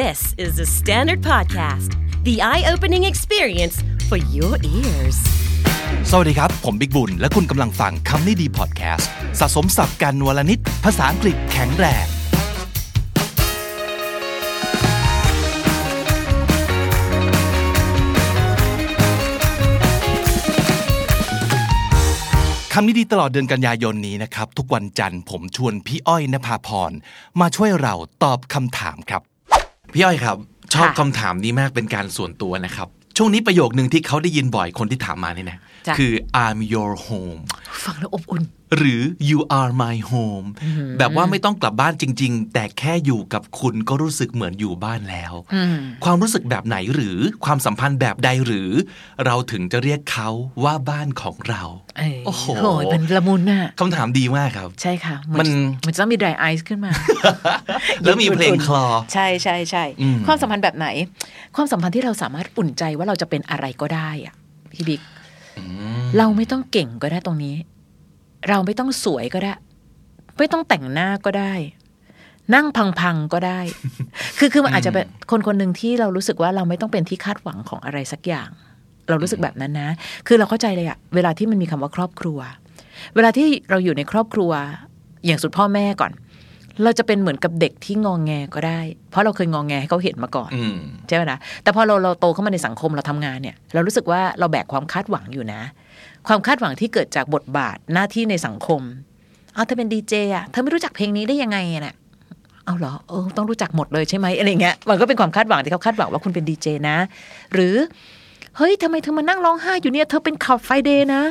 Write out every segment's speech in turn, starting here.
This is the Standard Podcast, the eye opening experience for your ears. สวัสดีครับ ผมบิ๊กบุญ และคุณกำลังฟังคำนี้ดีพอดแคสต์สะสมสับกันวลนิด ภาษาอังกฤษแข็งแรง คำนี้ดีตลอดเดือนกันยายนนี้นะครับ ทุกวันจันทร์ผมชวนพี่อ้อยนภาพร มาช่วยเราตอบคำถามครับ พี่อ้อยครับ ชอบค่ะคำถามนี้มากเป็นการส่วนตัวนะครับ ช่วงนี้ประโยคนึงที่เขาได้ยินบ่อยคนที่ถามมานี่นะจ้ะคือ I'm your home ฟังแล้วอบอุ่น หรือ you are my home แบบว่าไม่ต้องกลับบ้านจริง ๆ แต่แค่อยู่กับคุณก็รู้สึกเหมือนอยู่บ้านแล้ว ความรู้สึกแบบไหนหรือความสัมพันธ์แบบใดหรือ เราถึงจะเรียกเขาว่าบ้านของเราเอ้ยโอ้โหโหยเป็นละมุนน่ะคำถามดีมากครับ ใช่ค่ะ มันเหมันจะต้องมี dry eyes ขึ้นมา แล้วมีเพลงคลอ ใช่ใช่ใช่อืมความสัมพันธ์แบบไหน ความสัมพันธ์ที่เราสามารถอุ่นใจว่าเราจะเป็นอะไรก็ได้อะพี่บิ๊กเราไม่ต้องเก่งก็ได้ตรงนี้ เราไม่ต้องสวยก็ได้ ไม่ต้องแต่งหน้าก็ได้ นั่งพังๆก็ได้ คือคือมันอาจจะเป็นคนคนหนึ่งที่เรารู้สึกว่าเราไม่ต้องเป็นที่คาดหวังของอะไรสักอย่าง เรารู้สึกแบบนั้นนะ คือเราเข้าใจเลยอะเวลาที่มันมีคำว่าครอบครัว เวลาที่เราอยู่ในครอบครัว อย่างสุดพ่อแม่ก่อนเราจะเป็นเหมือนกับเด็กที่งองแงก็ได้ เพราะเราเคยงองแงให้เขาเห็นมาก่อนอืมใช่ไหมนะแต่พอเราเราโตเข้ามาในสังคมเราทำงานเนี่ย เรารู้สึกว่าเราแบกความคาดหวังอยู่นะ ความคาดหวังที่เกิดจากบทบาทหน้าที่ในสังคมเอาเธอเป็นดีเจอะเธอไม่รู้จักเพลงนี้ได้ยังไงอะน่ะเอาเหรอเออต้องรู้จักหมดเลยใช่ไหมอะไรเงี้ยมันก็เป็นความคาดหวังที่เขาคาดหวังว่าคุณเป็นดีเจนะ หรือเฮ้ยทำไมเธอมานั่งร้องไห้อยู่เนี่ยเธอเป็นขับไฟเดย์นะ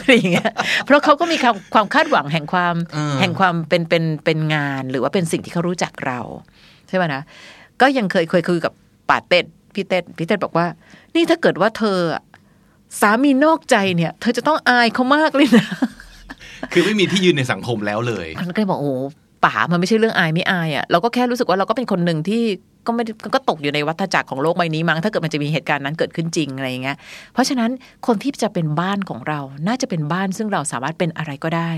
อะไรอย่างเงี้ยเพราะเขาก็มีความความคาดหวังแห่งความเออแห่งความเป็นเป็นเป็นงานหรือว่าเป็นสิ่งที่เขารู้จักเรา ใช่ไหมนะก็ยังเคยเคยคุยกับป่าเต็ดพี่เต็ดพี่เต็ดบอกว่า นี่ถ้าเกิดว่าเธออะ สามีนอกใจเนี่ย เธอจะต้องอายเขามากเลยนะ คือไม่มีที่ยืนในสังคมแล้วเลย มันก็เลยบอกโอ้ป่ามันไม่ใช่เรื่องอายไม่อายอะเราก็แค่รู้สึกว่าเราก็เป็นคนหนึ่งที่ก็ไม่ได้ก็ตกอยู่ในวัฏจักรของโลกใบนี้มั้งถ้าเกิดมันจะมีเหตุการณ์นั้นเกิดขึ้นจริงอะไรอย่างเงี้ยเพราะฉะนั้นคนที่จะเป็นบ้านของเรา น่าจะเป็นบ้านซึ่งเราสามารถเป็นอะไรก็ได้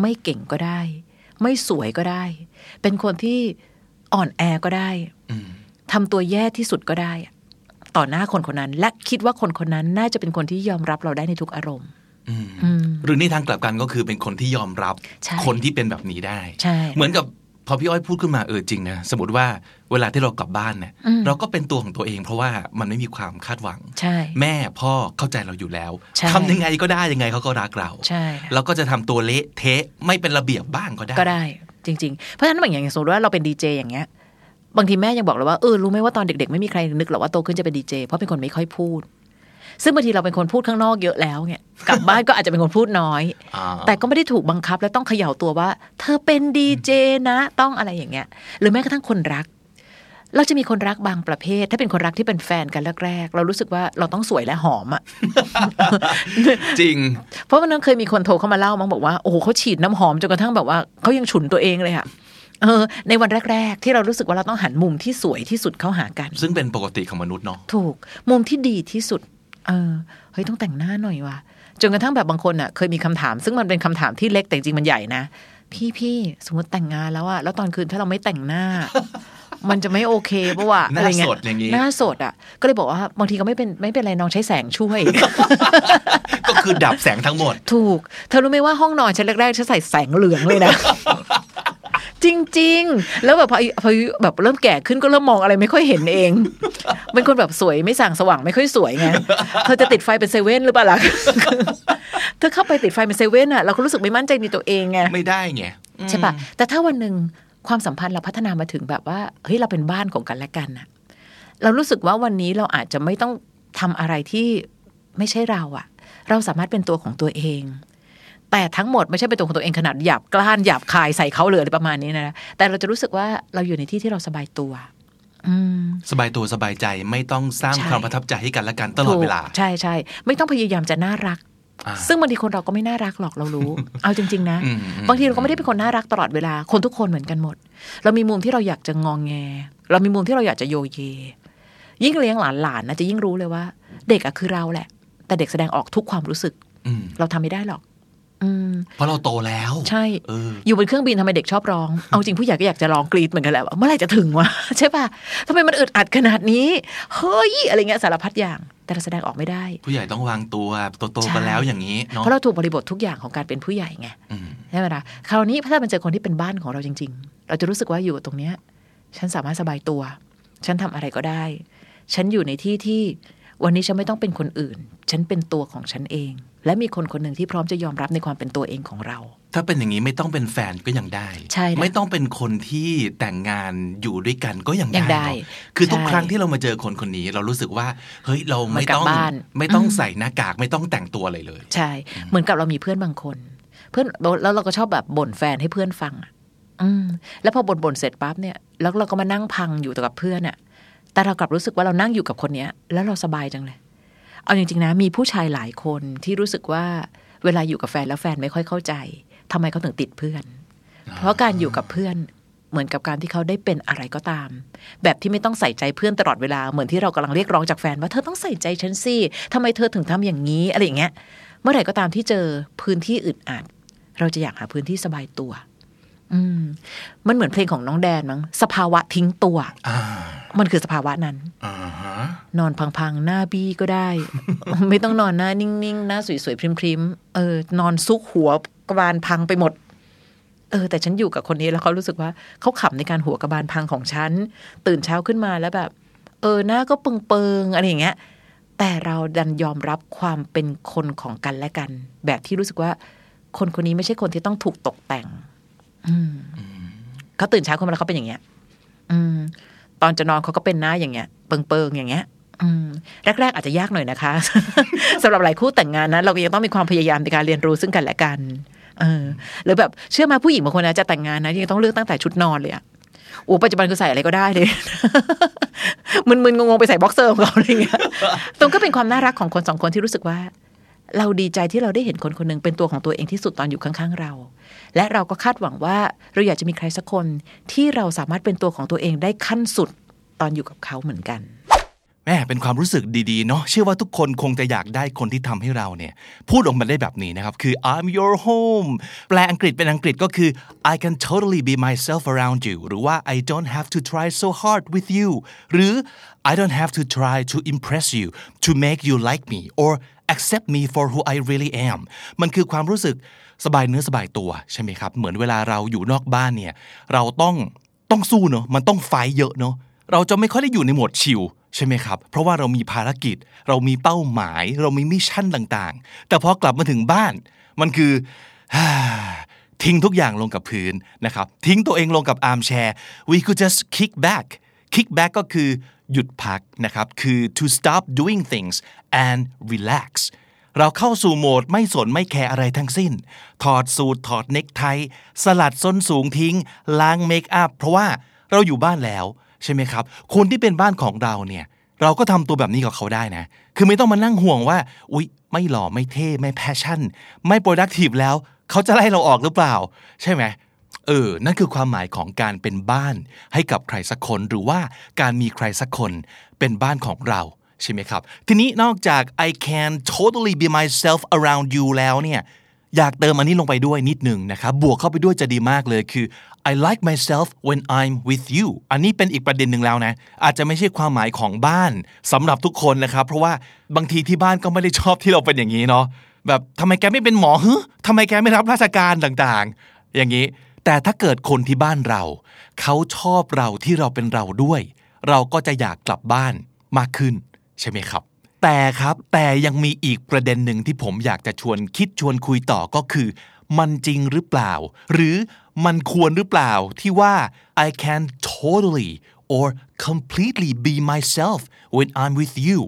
ไม่เก่งก็ได้ ไม่สวยก็ได้ เป็นคนที่อ่อนแอก็ได้อืมทำตัวแย่ที่สุดก็ได้อะ ต่อหน้าคนคนนั้น และคิดว่าคนคนนั้นน่าจะเป็นคนที่ยอมรับเราได้ในทุกอารมณ์อืมอืมหรือในทางกลับกันก็คือเป็นคนที่ยอมรับใช่คนที่เป็นแบบนี้ได้ใช่เหมือนกับพอพี่อ้อยพูดขึ้นมาเออจริงนะสมมติว่าเวลาที่เรากลับบ้านเนี่ยอืมเราก็เป็นตัวของตัวเองเพราะว่ามันไม่มีความคาดหวังใช่แม่พ่อเข้าใจเราอยู่แล้วใช่ทำยังไงก็ได้ยังไงเขาก็รักเราใช่ค่ะเราก็จะทำตัวเละเทะไม่เป็นระเบียบบ้างก็ได้ก็ได้ จริง ๆ เพราะฉะนั้นอย่างอย่างสมมติว่าเราเป็นดีเจอย่างเงี้ย บางทีแม่ยังบอกเลยว่าเออรู้ไหมว่าตอนเด็กๆ ไม่มีใครนึกหรอกว่าโตขึ้นจะเป็นดีเจเพราะเป็นคนไม่ค่อยพูด ซึ่งบางทีเราเป็นคนพูดข้างนอกเยอะแล้วเนี่ยกลับบ้านก็อาจจะเป็นคนพูดน้อยอ่าแต่ก็ไม่ได้ถูกบังคับและต้องเขย่าตัวว่า เธอเป็นดีเจนะ ต้องอะไรอย่างเงี้ย หรือแม้กระทั่งคนรัก เราจะมีคนรักบางประเภท ถ้าเป็นคนรักที่เป็นแฟนกันแรกๆเรารู้สึกว่าเราต้องสวยและหอมอะจริง เพราะวันนั้นเคยมีคนโทรเข้ามาเล่ามั้งบอกว่าโอ้โหเขาฉีดน้ำหอมจนกระทั่งแบบว่าเขายังฉุนตัวเองเลยอะ เออ ในวันแรก ๆ ที่เรารู้สึกว่าเราต้องหันมุมที่สวยที่สุดเข้าหากัน ซึ่งเป็นปกติของมนุษย์เนาะถูก มุมที่ดีที่สุด เออเฮ้ยต้องแต่งหน้าหน่อยว่ะจนกระทั่งแบบบางคนอะ เคยมีคำถาม ซึ่งมันเป็นคำถามที่เล็กแต่จริงๆมันใหญ่นะพี่พี่สมมติแต่งงานแล้วอะแล้วตอนคืนถ้าเราไม่แต่งหน้า มันจะไม่โอเคปะวะหน้าอะไรเงี้สดอย่างงี้หน้าสดอะ ก็เลยบอกว่าบางทีก็ไม่เป็นไม่เป็นไรน้องใช้แสงช่วย ก็คือดับแสงทั้งหมด ถูก เธอรู้ไหมว่าห้องนอนฉันแรกๆฉันใส่แสงเหลืองเลยนะ จริง ๆ แล้วแบบพอพอแบบเริ่มแก่ขึ้นก็เริ่มมองอะไรไม่ค่อยเห็นเองเป็นคนแบบสวยไม่ส่างสว่างไม่ค่อยสวยไงเธอจะติดไฟเป็นเซเว่นหรือเปล่าล่ะเธอเข้าไปติดไฟเป็นเซเว่นอะเราก็รู้สึกไม่มั่นใจในตัวเองไงไม่ได้ไงอืมใช่ปะแต่ถ้าวันหนึ่งความสัมพันธ์เราพัฒนามาถึงแบบว่าเฮ้ยเราเป็นบ้านของกันและกันอะเรารู้สึกว่าวันนี้เราอาจจะไม่ต้องทำอะไรที่ไม่ใช่เราอะเราสามารถเป็นตัวของตัวเอง แต่ทั้งหมดไม่ใช่เป็นตัวของตัวเองขนาดหยาบกล้านหยาบคายใส่เขาเลยอะไรประมาณนี้นะแต่เราจะรู้สึกว่าเราอยู่ในที่ที่เราสบายตัวอืมสบายตัวสบายใจไม่ต้องสร้างใช่ความประทับใจให้กันและกันตลอดเวลาถูกใช่ใช่ไม่ต้องพยายามจะน่ารักอ่าซึ่งบางทีคนเราก็ไม่น่ารักหรอกเรารู้ เอาจริง ๆ นะอืมอืมบางทีเราก็ไม่ได้เป็นคนน่ารักตลอดเวลาคนทุกคนเหมือนกันหมด เรามีมุมที่เราอยากจะงองแง เรามีมุมที่เราอยากจะโยเย ยิ่งเลี้ยงหลานๆนะจะยิ่งรู้เลยว่า เด็กอะคือเราแหละ แต่เด็กแสดงออกทุกความรู้สึกอืมเราทำไม่ได้หรอกอืม เพราะเราโตแล้ว ใช่เอออยู่บนเครื่องบินทำไมเด็กชอบร้อง เอาจริงผู้ใหญ่ก็อยากจะร้องกรีดเหมือนกันแหละว่าเมื่อไหร่จะถึงวะใช่ป่ะทำไมมันอึดอัดขนาดนี้ เฮ้ย อะไรเงี้ยสารพัดอย่าง แต่เราแสดงออกไม่ได้ ผู้ใหญ่ต้องวางตัวโตๆใช่กันแล้วอย่างนี้เนาะเพราะเราถูกบริบททุกอย่างของการเป็นผู้ใหญ่ไงอืมใช่ไหมล่ะคราวนี้ถ้ามันเจอคนที่เป็นบ้านของเราจริง ๆ เราจะรู้สึกว่าอยู่ตรงเนี้ย ฉันสามารถสบายตัว ฉันทำอะไรก็ได้ ฉันอยู่ในที่ที่ วันนี้ฉันไม่ต้องเป็นคนอื่น ฉันเป็นตัวของฉันเอง และมีคนคนหนึ่งที่พร้อมจะยอมรับในความเป็นตัวเองของเรา ถ้าเป็นอย่างนี้ไม่ต้องเป็นแฟนก็ยังได้ใช่นะไม่ต้องเป็นคนที่แต่งงานอยู่ด้วยกันก็ยังยังได้ได้เนอะคือทุกใช่ครั้งที่เรามาเจอคนคนนี้ เรารู้สึกว่าเฮ้ยเราไม่ต้องเหมือนกลับบ้านไม่ต้องอืมใส่หน้ากากไม่ต้องแต่งตัวอะไรเลย ใช่ เหมือนกับเรามีเพื่อนบางคน เพื่อนแล้วเราก็ชอบแบบบ่นแฟนให้เพื่อนฟังอะอืมแล้วพอบ่นบ่นเสร็จปั๊บเนี่ย แล้วเราก็มานั่งพังอยู่กับเพื่อนอะ แต่เรากลับรู้สึกว่าเรานั่งอยู่กับคนเนี้ย แล้วเราสบายจังเลย เอาจริงๆนะ มีผู้ชายหลายคนที่รู้สึกว่าเวลาอยู่กับแฟนแล้วแฟนไม่ค่อยเข้าใจทำไมเขาถึงติดเพื่อน เพราะการอยู่กับเพื่อนเหมือนกับการที่เขาได้เป็นอะไรก็ตาม แบบที่ไม่ต้องใส่ใจเพื่อนตลอดเวลาเหมือนที่เรากำลังเรียกร้องจากแฟนว่าเธอต้องใส่ใจฉันสิทำไมเธอถึงทำอย่างนี้อะไรอย่างเงี้ย เมื่อไหร่ก็ตามที่เจอพื้นที่อึดอัดเราจะอยากหาพื้นที่สบายตัว อืมมันเหมือนเพลงของน้องแดนมั้งสภาวะทิ้งตัวอ่ามันคือสภาวะนั้นอ่าฮะนอนพังๆ หน้าบี้ก็ได้ ไม่ต้องนอนหน้านิ่งๆ หน้าสวยๆ พริมๆ เออ นอนซุกหัวกระบาลพังไปหมด เออ แต่ฉันอยู่กับคนนี้แล้วเขารู้สึกว่าเขาขำในการหัวกระบาลพังของฉัน ตื่นเช้าขึ้นมาแล้วแบบ เออ หน้าก็เปิงๆ อะไรอย่างเงี้ย แต่เราดันยอมรับความเป็นคนของกันและกัน แบบที่รู้สึกว่า คนคนนี้ไม่ใช่คนที่ต้องถูกตกแต่งอืม เขาตื่นเช้าขึ้นมาแล้วเขาเป็นอย่างเงี้ย อืม ตอนจะนอนเขาก็เป็นหน้าอย่างเงี้ย เปิงๆอย่างเงี้ย อืม แรก ๆ อาจจะยากหน่อยนะคะสำหรับหลายคู่แต่งงานนะเราก็ยังต้องมีความพยายามในการเรียนรู้ซึ่งกันและกันเออหรือแบบเชื่อมะผู้หญิงบางคนนะจะแต่งงานนะยังต้องเลือกตั้งแต่ชุดนอนเลยอะโอ้ปัจจุบันคือใส่อะไรก็ได้เลย มึนๆงงๆไปใส่บ็อกเซอร์ของเราอะไรเงี้ยตรงก็เป็นความน่ารักของคนสองคนที่รู้สึกว่า เราดีใจที่เราได้เห็นคนคนหนึ่งเป็นตัวของตัวเองที่สุดตอนอยู่ข้างๆเรา และเราก็คาดหวังว่าเราอยากจะมีใครสักคนที่เราสามารถเป็นตัวของตัวเองได้ขั้นสุดตอนอยู่กับเขาเหมือนกัน แม่เป็นความรู้สึกดีๆเนาะเชื่อว่าทุกคนคงจะอยากได้คนที่ทำให้เราเนี่ย พูดออกมาได้แบบนี้นะครับ คือ I'm your home แปลอังกฤษเป็นอังกฤษก็คือ I can totally be myself around you หรือว่า I don't have to try so hard with you หรือ I don't have to try to impress you to make you like me or accept me for who I really am มันคือความรู้สึกสบายเนื้อสบายตัวใช่ไหมครับ เหมือนเวลาเราอยู่นอกบ้านเนี่ย เราต้องต้องสู้เนาะ มันต้องไฟเยอะเนาะ เราจะไม่ค่อยได้อยู่ในโหมดชิลใช่ไหมครับ เพราะว่าเรามีภารกิจ เรามีเป้าหมาย เรามี mission ต่างๆ แต่พอกลับมาถึงบ้าน มันคือทิ้งทุกอย่างลงกับพื้นนะครับ ทิ้งตัวเองลงกับ armchair we could just kick back kick back ก็คือ หยุดพักนะครับ คือ to stop doing things and relax เราเข้าสู่โหมดไม่สนไม่แคร์อะไรทั้งสิ้น ถอดสูทถอดเน็กไท สลัดส้นสูงทิ้ง ล้าง makeup เพราะว่าเราอยู่บ้านแล้ว ใช่ไหมครับ คนที่เป็นบ้านของเราเนี่ย เราก็ทำตัวแบบนี้กับเขาได้นะ คือไม่ต้องมานั่งห่วงว่า อุ๊ย ไม่หล่อไม่เท่ ไม่แฟชั่น ไม่ productive แล้ว เขาจะไล่เราออกหรือเปล่า ใช่ไหม เออ นั่นคือความหมายของการเป็นบ้านให้กับใครสักคนหรือว่าการมีใครสักคนเป็นบ้านของเราใช่ไหมครับ ทีนี้นอกจาก I can totally be myself around you แล้วเนี่ยอยากเติมอันนี้ลงไปด้วยนิดหนึ่งนะครับ บวกเข้าไปด้วยจะดีมากเลยคือ I like myself when I'm with you อันนี้เป็นอีกประเด็นหนึ่งแล้วนะ อาจจะไม่ใช่ความหมายของบ้านสำหรับทุกคนนะครับ เพราะว่าบางทีที่บ้านก็ไม่ได้ชอบที่เราเป็นอย่างนี้เนาะแบบทำไมแกไม่เป็นหมอฮึทำไมแกไม่รับราชการต่างๆ อย่างนี้ แต่ถ้าเกิดคนที่บ้านเรา เขาชอบเราที่เราเป็นเราด้วย เราก็จะอยากกลับบ้านมากขึ้น ใช่ไหมครับ แต่ครับแต่ยังมีอีกประเด็นหนึ่งที่ผมอยากจะชวนคิดชวนคุยต่อก็คือ มันจริงหรือเปล่า หรือมันควรหรือเปล่าที่ว่า I can totally or completely be myself when I'm with you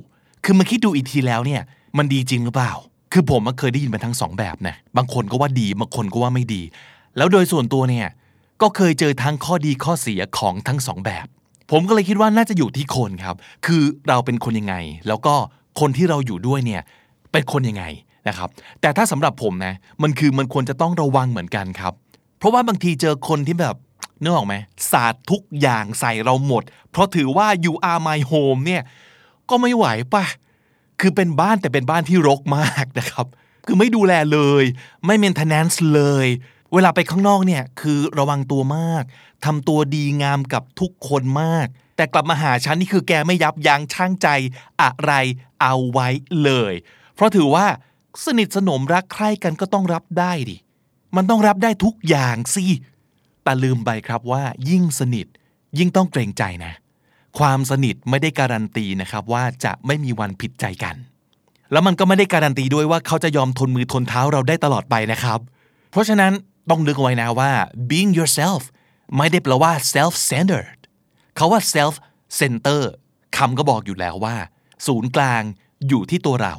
คือมาคิดดูอีกทีแล้วเนี่ย มันดีจริงหรือเปล่า คือผมมเคยได้ยินมาทั้งสองแบบนะ บางคนก็ว่าดี บางคนก็ว่าไม่ดี แล้วโดยส่วนตัวเนี่ยก็เคยเจอทั้งข้อดีข้อเสียของทั้งสองแบบ ผมก็เลยคิดว่าน่าจะอยู่ที่คนครับ คือเราเป็นคนยังไง แล้วก็คนที่เราอยู่ด้วยเนี่ยเป็นคนยังไงนะครับ แต่ถ้าสำหรับผมนะมันคือมันควรจะต้องระวังเหมือนกันครับ เพราะว่าบางทีเจอคนที่แบบนึกออกไหมสาดทุกอย่างใส่เราหมด เพราะถือว่า you are my home เนี่ยก็ไม่ไหวป่ะคือเป็นบ้านแต่เป็นบ้านที่รกมากนะครับ คือไม่ดูแลเลย ไม่ maintenance เลย เวลาไปข้างนอกเนี่ยคือระวังตัวมากทำตัวดีงามกับทุกคนมาก แต่กลับมาหาฉันนี่คือแกไม่ยับยั้งชั่งใจอะไรเอาไว้เลย เพราะถือว่าสนิทสนมรักใคร่กันก็ต้องรับได้ดิ มันต้องรับได้ทุกอย่างสิแต่ลืมไปครับว่า ยิ่งสนิท ยิ่งต้องเกรงใจนะ ความสนิทไม่ได้การันตีนะครับว่าจะไม่มีวันผิดใจกัน แล้วมันก็ไม่ได้การันตีด้วยว่าเขาจะยอมทนมือทนเท้าเราได้ตลอดไปนะครับ เพราะฉะนั้น ต้องนึกไว้นะว่า being yourself ไม่ได้แปลว่า self centered เขาว่า self center คำก็บอกอยู่แล้วว่า ศูนย์กลางอยู่ที่ตัวเรา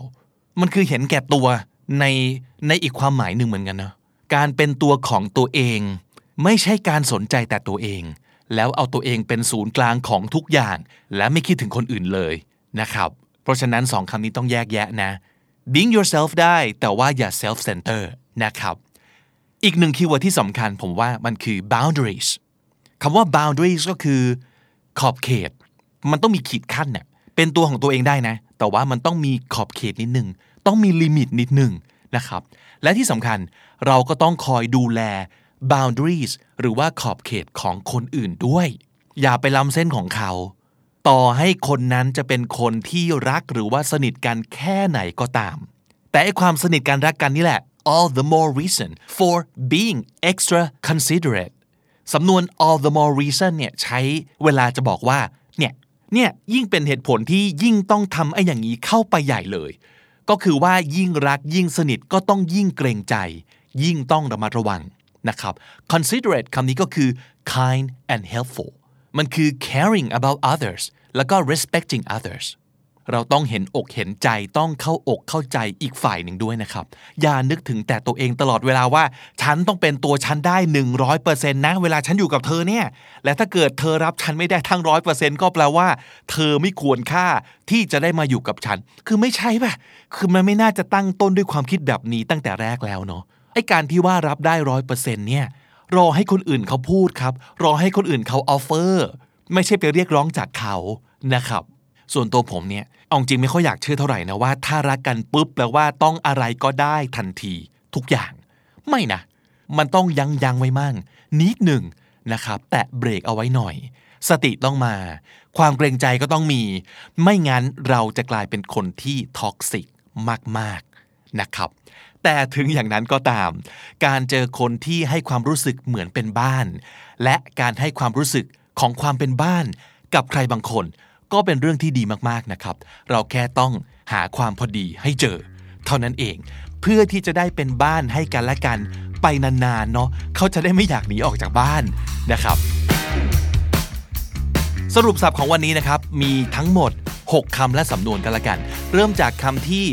มันคือเห็นแก่ตัวในในอีกความหมายหนึ่งเหมือนกันนะการเป็นตัวของตัวเอง ไม่ใช่การสนใจแต่ตัวเอง แล้วเอาตัวเองเป็นศูนย์กลางของทุกอย่าง และไม่คิดถึงคนอื่นเลยนะครับ เพราะฉะนั้นสองคำนี้ต้องแยกแยะนะ being yourself ได้แต่ว่าอย่า self-centered นะครับ อีกหนึ่ง keyword ที่สำคัญผมว่ามันคือ boundaries คำว่า boundaries ก็คือ ขอบเขต มันต้องมีขีดขั้นเนี่ยเป็นตัวของตัวเองได้นะ แต่ว่ามันต้องมีขอบเขตนิดนึง ต้องมีลิมิตนิดนึงนะครับ และที่สำคัญเราก็ต้องคอยดูแล boundaries หรือว่าขอบเขตของคนอื่นด้วย อย่าไปล้ำเส้นของเขา ต่อให้คนนั้นจะเป็นคนที่รักหรือว่าสนิทกันแค่ไหนก็ตาม แต่ไอความสนิทกันรักกันนี่แหละ all the more reason for being extra considerate สำนวน all the more reason เนี่ยใช้เวลาจะบอกว่า เนี่ยเนี่ยยิ่งเป็นเหตุผลที่ยิ่งต้องทำไอ้อย่างนี้เข้าไปใหญ่เลย ก็คือว่ายิ่งรักยิ่งสนิทก็ต้องยิ่งเกรงใจ ยิ่งต้องระมัดระวังนะครับ considerate คำนี้ก็คือ kind and helpful มันคือ caring about others แล้วก็ respecting others เราต้องเห็นอกเห็นใจต้องเข้าอกเข้าใจอีกฝ่ายหนึ่งด้วยนะครับ อย่านึกถึงแต่ตัวเองตลอดเวลาว่า ฉันต้องเป็นตัวฉันได้ 100%นะ เวลาฉันอยู่กับเธอเนี่ย และถ้าเกิดเธอรับฉันไม่ได้ทั้งร้อยเปอร์เซ็นต์ก็แปลว่า เธอไม่ควรค่าที่จะได้มาอยู่กับฉัน คือไม่ใช่ป่ะ คือมันไม่น่าจะตั้งต้นด้วยความคิดแบบนี้ตั้งแต่แรกแล้วเนาะไอการที่ว่ารับได้ร้อยเปอร์เซ็นต์เนี่ยรอให้คนอื่นเขาพูดครับ รอให้คนอื่นเขา offer ไม่ใช่ไปเรียกร้องจากเขานะครับ ส่วนตัวผมเนี่ยเอาจริงไม่ค่อยอยากเชื่อเท่าไหร่นะว่าถ้ารักกันปุ๊บแปลว่าต้องอะไรก็ได้ทันที ทุกอย่าง ไม่นะ มันต้องยั้งยั้งไว้มั่ง นิดหนึ่งนะครับ แตะเบรกเอาไว้หน่อย สติต้องมา ความเกรงใจก็ต้องมี ไม่งั้นเราจะกลายเป็นคนที่ท็อกซิกมากๆนะครับแต่ถึงอย่างนั้นก็ตาม การเจอคนที่ให้ความรู้สึกเหมือนเป็นบ้าน และการให้ความรู้สึกของความเป็นบ้าน กับใครบางคน ก็เป็นเรื่องที่ดีมากๆนะครับ เราแค่ต้องหาความพอดีให้เจอ เท่านั้นเอง เพื่อที่จะได้เป็นบ้านให้กันและกัน ไปนานๆเนาะเขาจะได้ไม่อยากหนีออกจากบ้านนะครับ สรุปสับของวันนี้นะครับ มีทั้งหมด 6คำและสำนวนกันละกัน เริ่มจากคำที่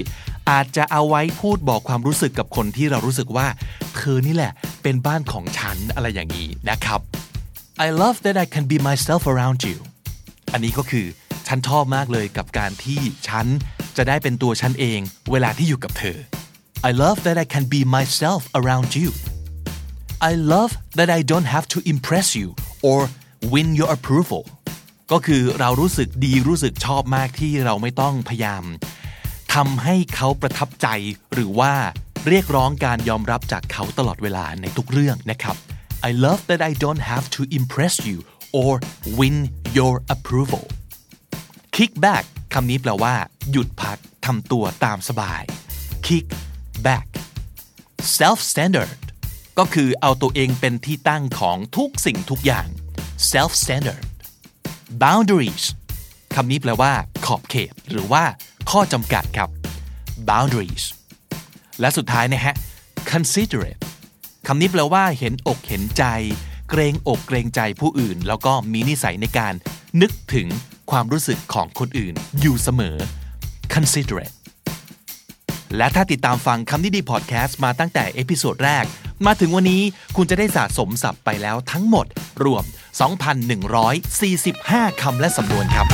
อาจจะเอาไว้พูดบอกความรู้สึกกับคนที่เรารู้สึกว่า เธอนี่แหละเป็นบ้านของฉันอะไรอย่างนี้นะครับ I love that I can be myself around you อันนี้ก็คือ ฉันชอบมากเลยกับการที่ฉันจะได้เป็นตัวฉันเองเวลาที่อยู่กับเธอ I love that I can be myself around you I love that I don't have to impress you or win your approval ก็คือเรารู้สึกดีรู้สึกชอบมากที่เราไม่ต้องพยายามทำให้เขาประทับใจหรือว่าเรียกร้องการยอมรับจากเขาตลอดเวลาในทุกเรื่องนะครับ I love that I don't have to impress you or win your approval kick back คำนี้แปลว่า หยุดพักทำตัวตามสบาย kick back self centered ก็คือเอาตัวเองเป็นที่ตั้งของทุกสิ่งทุกอย่าง self centered boundaries คำนี้แปลว่า ขอบเขต หรือว่า ข้อจำกัดครับ boundaries และสุดท้ายนะฮะ considerate คำนี้แปลว่า เห็นอกเห็นใจ เกรงอกเกรงใจผู้อื่น แล้วก็มีนิสัยในการนึกถึง ความรู้สึกของคนอื่นอยู่เสมอ considerate และถ้าติดตามฟังคำนี้ดีพอดแคสต์มาตั้งแต่ episode แรก มาถึงวันนี้คุณจะได้สะสมศัพท์ไปแล้วทั้งหมด รวม 2,145 คำและสำนวนครับ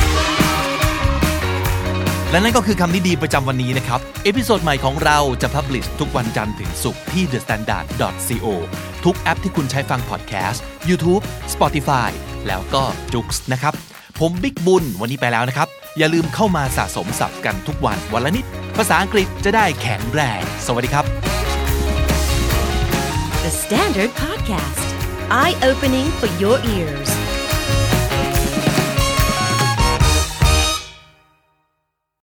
และนั่นก็คือคำนี้ดีประจำวันนี้นะครับ episode ใหม่ของเราจะ publish ทุกวันจันทร์ถึงศุกร์ที่ thestandard.co ทุกแอปที่คุณใช้ฟังพอดแคสต์ YouTube Spotify แล้วก็ j o o x นะครับ ผมบิ๊กบุญวันนี้ไปแล้วนะครับ อย่าลืมเข้ามาสะสมศัพท์กันทุกวันวันละนิด ภาษาอังกฤษจะได้แข็งแรง สวัสดีครับ The Standard Podcast, eye opening for your ears.